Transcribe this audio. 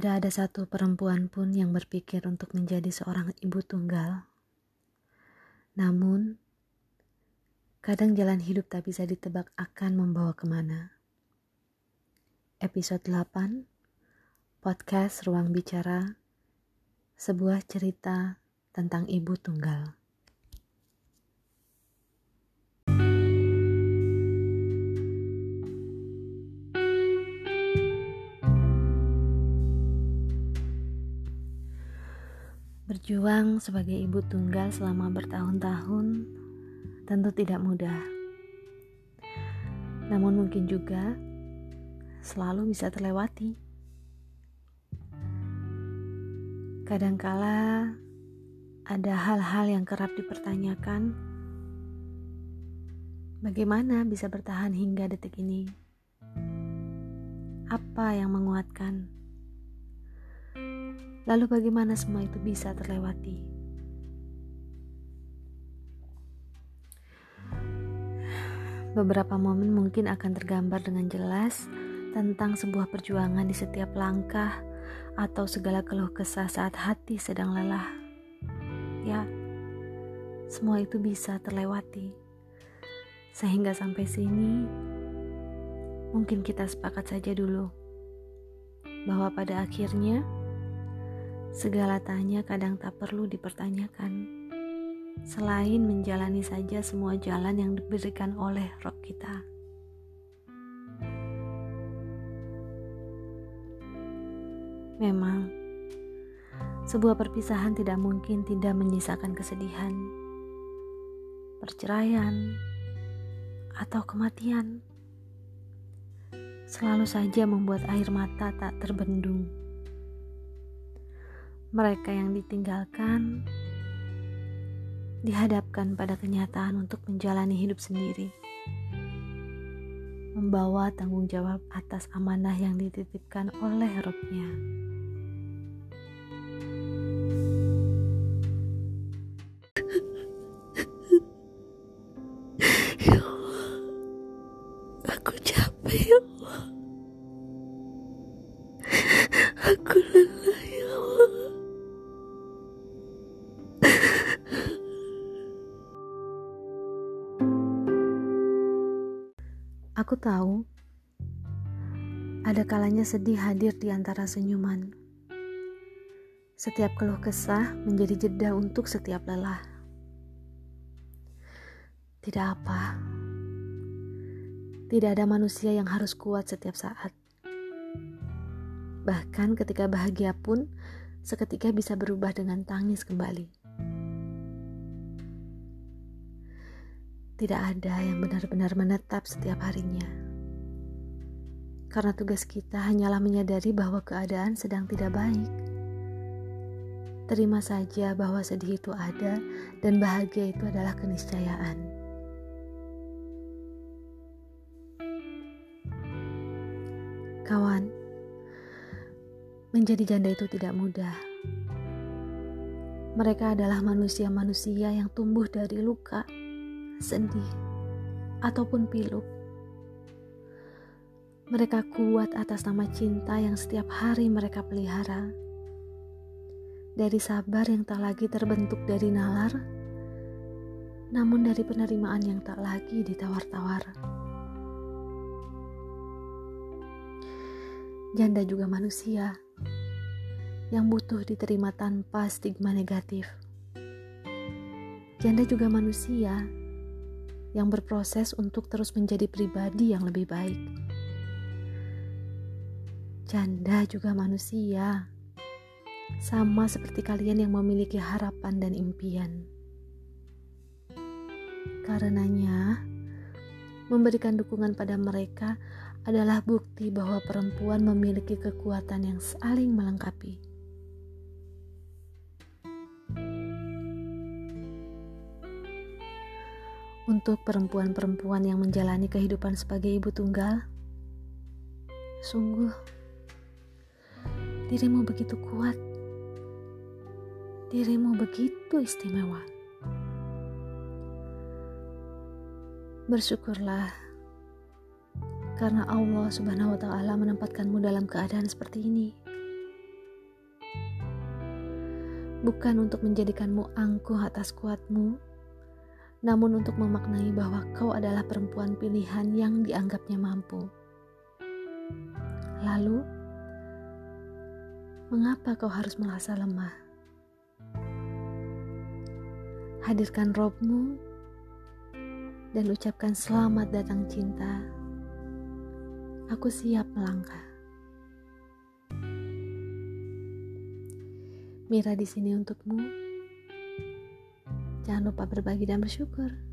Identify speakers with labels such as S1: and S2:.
S1: Tidak ada satu perempuan pun yang berpikir untuk menjadi seorang ibu tunggal. Namun, kadang jalan hidup tak bisa ditebak akan membawa ke mana. Episode 8 Podcast Ruang Bicara Sebuah cerita tentang ibu tunggal. Berjuang sebagai ibu tunggal selama bertahun-tahun tentu tidak mudah. Namun mungkin juga selalu bisa terlewati. Kadangkala ada hal-hal yang kerap dipertanyakan. Bagaimana bisa bertahan hingga detik ini? Apa yang menguatkan? Lalu bagaimana semua itu bisa terlewati? Beberapa momen mungkin akan tergambar dengan jelas tentang sebuah perjuangan di setiap langkah atau segala keluh kesah saat hati sedang lelah. Ya, semua itu bisa terlewati. Sehingga sampai sini, mungkin kita sepakat saja dulu bahwa pada akhirnya Segala tanya kadang tak perlu dipertanyakan. Selain menjalani saja semua jalan yang diberikan oleh roh kita. Memang, sebuah perpisahan tidak mungkin tidak menyisakan kesedihan, perceraian, atau kematian. Selalu saja membuat air mata tak terbendung mereka yang ditinggalkan dihadapkan pada kenyataan untuk menjalani hidup sendiri, membawa tanggung jawab atas amanah yang dititipkan oleh robnya. Aku tahu ada kalanya sedih hadir di antara senyuman. Setiap keluh kesah menjadi jeda untuk setiap lelah. Tidak apa. Tidak ada manusia yang harus kuat setiap saat. Bahkan ketika bahagia pun seketika bisa berubah dengan tangis kembali. Tidak ada yang benar-benar menetap setiap harinya. Karena tugas kita hanyalah menyadari bahwa keadaan sedang tidak baik. Terima saja bahwa sedih itu ada dan bahagia itu adalah keniscayaan. Kawan, menjadi janda itu tidak mudah. Mereka adalah manusia-manusia yang tumbuh dari luka sedih, ataupun pilu. Mereka kuat atas nama cinta yang setiap hari mereka pelihara. Dari sabar yang tak lagi terbentuk dari nalar, namun dari penerimaan yang tak lagi ditawar-tawar. Janda juga manusia yang butuh diterima tanpa stigma negatif. Janda juga manusia yang berproses untuk terus menjadi pribadi yang lebih baik. Janda juga manusia, sama seperti kalian yang memiliki harapan dan impian. Karenanya, memberikan dukungan pada mereka adalah bukti bahwa perempuan memiliki kekuatan yang saling melengkapi. Untuk perempuan-perempuan yang menjalani kehidupan sebagai ibu tunggal. Sungguh, dirimu begitu kuat, dirimu begitu istimewa. Bersyukurlah karena Allah Subhanahu wa Ta'ala menempatkanmu dalam keadaan seperti ini. bukan untuk menjadikanmu angkuh atas kuatmu, namun untuk memaknai bahwa kau adalah perempuan pilihan yang dianggapnya mampu. Lalu, mengapa kau harus merasa lemah? Hadirkan robmu dan ucapkan selamat datang cinta. Aku siap melangkah. Mira di sini untukmu. Jangan lupa berbagi dan bersyukur.